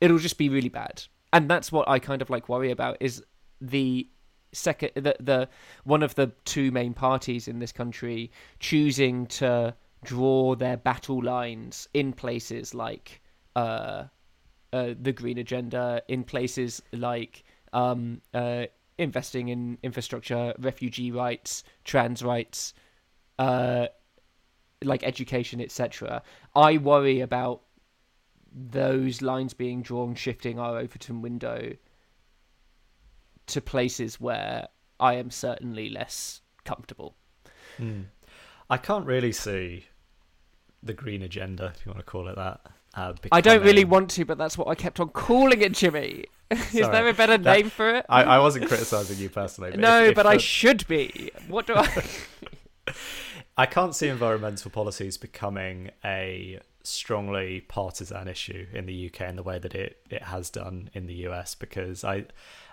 it'll just be really bad. And that's what I kind of like worry about is the second the the one of the two main parties in this country choosing to draw their battle lines in places like uh, uh, the green agenda, in places like um, uh, investing in infrastructure, refugee rights, trans rights, uh, like education, etc. I worry about those lines being drawn, shifting our Overton window to places where I am certainly less comfortable. Mm. I can't really see the green agenda, if you want to call it that. Uh, I don't really want to, but that's what I kept on calling it, Jimmy. Is there a better that, name for it? I, I wasn't criticizing you personally. But no, if, but I should be. What do I? I can't see environmental policies becoming a strongly partisan issue in the UK in the way that it, it has done in the US because I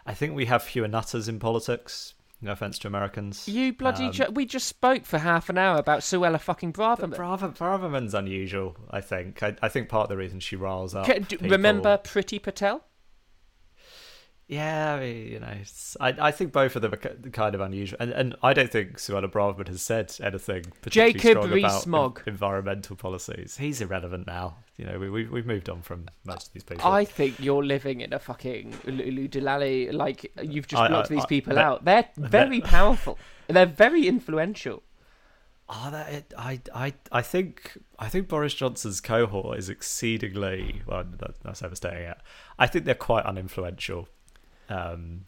I think we have fewer nutters in politics. No offense to Americans. You bloody! Um, ju- we just spoke for half an hour about Suella fucking Braverman. Braver- Braverman's unusual. I think. I, I think part of the reason she riles up. Can, people... Remember Priti Patel? Yeah, I mean, you know, I I think both of them are kind of unusual, and and I don't think Suella Braverman has said anything particularly Jacob strong Rees-Mogg. about environmental policies. He's irrelevant now. You know, we we've, we've moved on from most of these people. I think you're living in a fucking Lulu Delali. Like you've just blocked I, I, these people I, out. They're very powerful. They're very influential. Oh, that I I I think I think Boris Johnson's cohort is exceedingly well. That, that's overstating it. I think they're quite uninfluential. Um,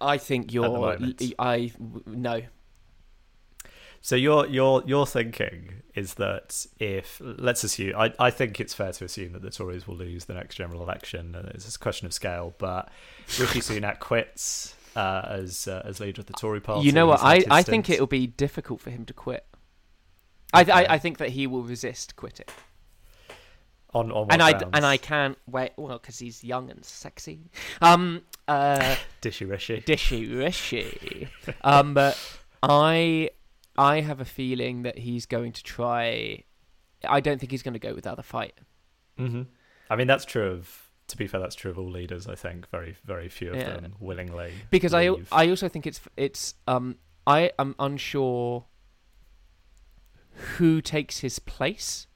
I think you're. I no. So your your your thinking is that if let's assume I, I think it's fair to assume that the Tories will lose the next general election. It's a question of scale, but Rishi Sunak quits uh, as uh, as leader of the Tory party. You know what? I, I think it'll be difficult for him to quit. Okay. I, I I think that he will resist quitting. On, on and I and I can't wait. Well, because he's young and sexy. Um, uh, dishy rishy, dishy rishy. um, but I I have a feeling that he's going to try. I don't think he's going to go without a fight. Mm-hmm. I mean, that's true of. To be fair, that's true of all leaders. I think very, very few of yeah. them willingly. Because leave. I, I also think it's it's um I am unsure who takes his place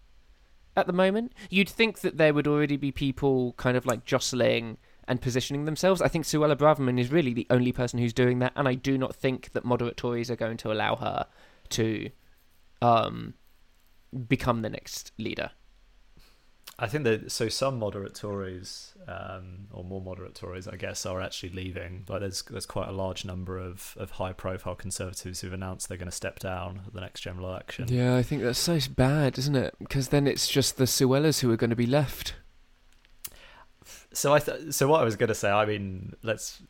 at the moment. You'd think that there would already be people kind of like jostling and positioning themselves. I think Suella Braverman is really the only person who's doing that, and I do not think that moderate Tories are going to allow her to um, become the next leader. I think that so some moderate Tories, um, or more moderate Tories, I guess, are actually leaving. But there's there's quite a large number of, of high profile Conservatives who've announced they're going to step down at the next general election. Yeah, I think that's so bad, isn't it? Because then it's just the Suellas who are going to be left. So I th- so what I was going to say, I mean, let's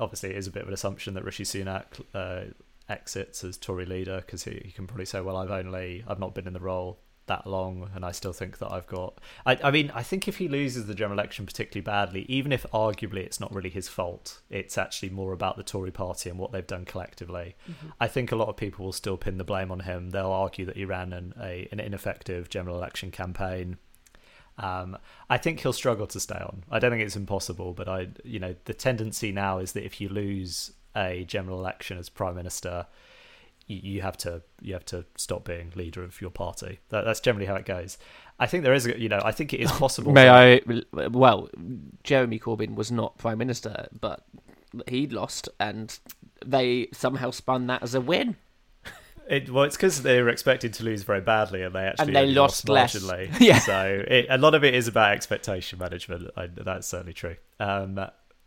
obviously it is a bit of an assumption that Rishi Sunak uh, exits as Tory leader because he, he can probably say, well, I've only I've not been in the role that long, and I still think that I've got. I, I mean, I think if he loses the general election particularly badly, even if arguably it's not really his fault, it's actually more about the Tory party and what they've done collectively. Mm-hmm. I think a lot of people will still pin the blame on him. They'll argue that he ran an, a, an ineffective general election campaign. Um, I think he'll struggle to stay on. I don't think it's impossible, but I, you know, the tendency now is that if you lose a general election as prime minister, you, have to you have to stop being leader of your party. That, that's generally how it goes. I think there is, you know, I think it is possible. May I? Well, Jeremy Corbyn was not prime minister, but he lost, and they somehow spun that as a win. It, well, it's because they were expected to lose very badly, and they actually and they lost, lost marginally. Less. yeah. So it, a lot of it is about expectation management. I, that's certainly true. Um,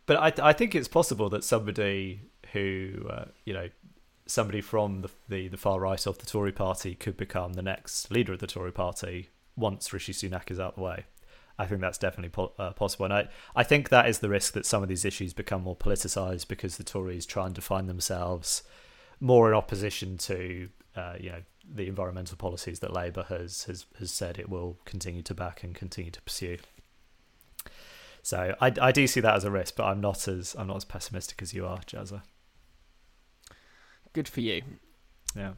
but I, I think it's possible that somebody who, uh, you know, somebody from the, the, the far right of the Tory party could become the next leader of the Tory party once Rishi Sunak is out of the way. I think that's definitely po- uh, possible, and I, I think that is the risk that some of these issues become more politicised because the Tories try and define themselves more in opposition to uh, you know the environmental policies that Labour has, has has said it will continue to back and continue to pursue. So I, I do see that as a risk, but I'm not as I'm not as pessimistic as you are, Jazza. Good for you. Yeah.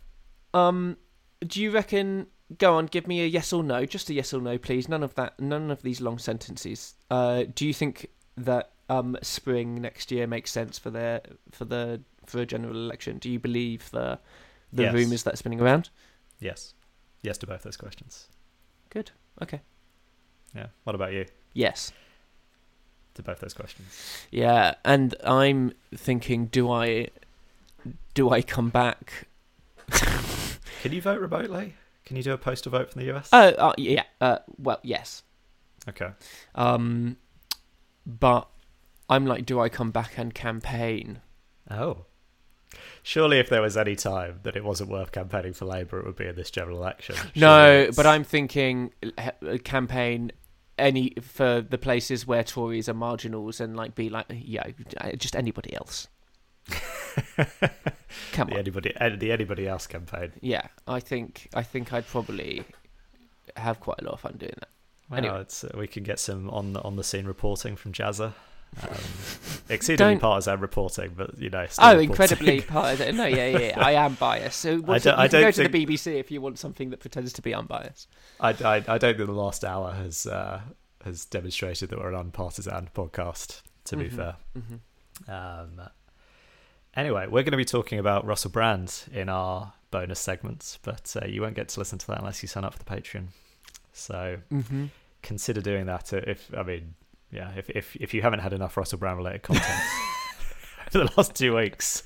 Um, do you reckon? Go on, give me a yes or no. Just a yes or no, please. None of that. None of these long sentences. Uh, do you think that um spring next year makes sense for their for the for a general election? Do you believe the the Yes. rumors that are spinning around? Yes. Yes to both those questions. Good. Okay. Yeah. What about you? Yes. To both those questions. Yeah, and I'm thinking, do I do I come back? Can you vote remotely? Can you do a postal vote from the US? Oh, uh, yeah. Uh, well, yes. okay. Um, but I'm like, do I come back and campaign? Oh. Surely, if there was any time that it wasn't worth campaigning for Labour, it would be in this general election. Surely No, it's- but I'm thinking uh, campaign any for the places where Tories are marginals and like be like, yeah, just anybody else. Come the on. anybody eh, the anybody else campaign. Yeah, I think I think I'd probably have quite a lot of fun doing that. Well, Anyway. it's, uh, we can get some on the, on the scene reporting from Jazza. Um, exceedingly Don't- partisan reporting, but you know. still Oh, reporting. incredibly part No, yeah, yeah, yeah. I am biased. So what's don't- it- I can go don't to the BBC if you want something that pretends to be unbiased. I, I, I don't think the last hour has uh, has demonstrated that we're an unpartisan podcast. To be Mhm. fair. hmm Um, anyway, we're going to be talking about Russell Brand in our bonus segments, but uh, you won't get to listen to that unless you sign up for the Patreon. So hmm consider doing that. If I mean, yeah, if if if you haven't had enough Russell Brand related content for the last two weeks,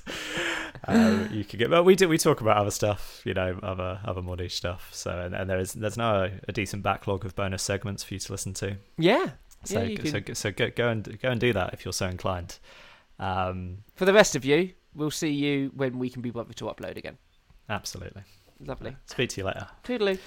um, you could get. Well, we do. We talk about other stuff, you know, other other more niche stuff. So and, and there is there's now a, a decent backlog of bonus segments for you to listen to. Yeah. So Yeah, so can- so go go and go and do that if you're so inclined. Um, For the rest of you, we'll see you when we can be bothered to upload again. absolutely. Lovely. Speak to you later. Toodaloo.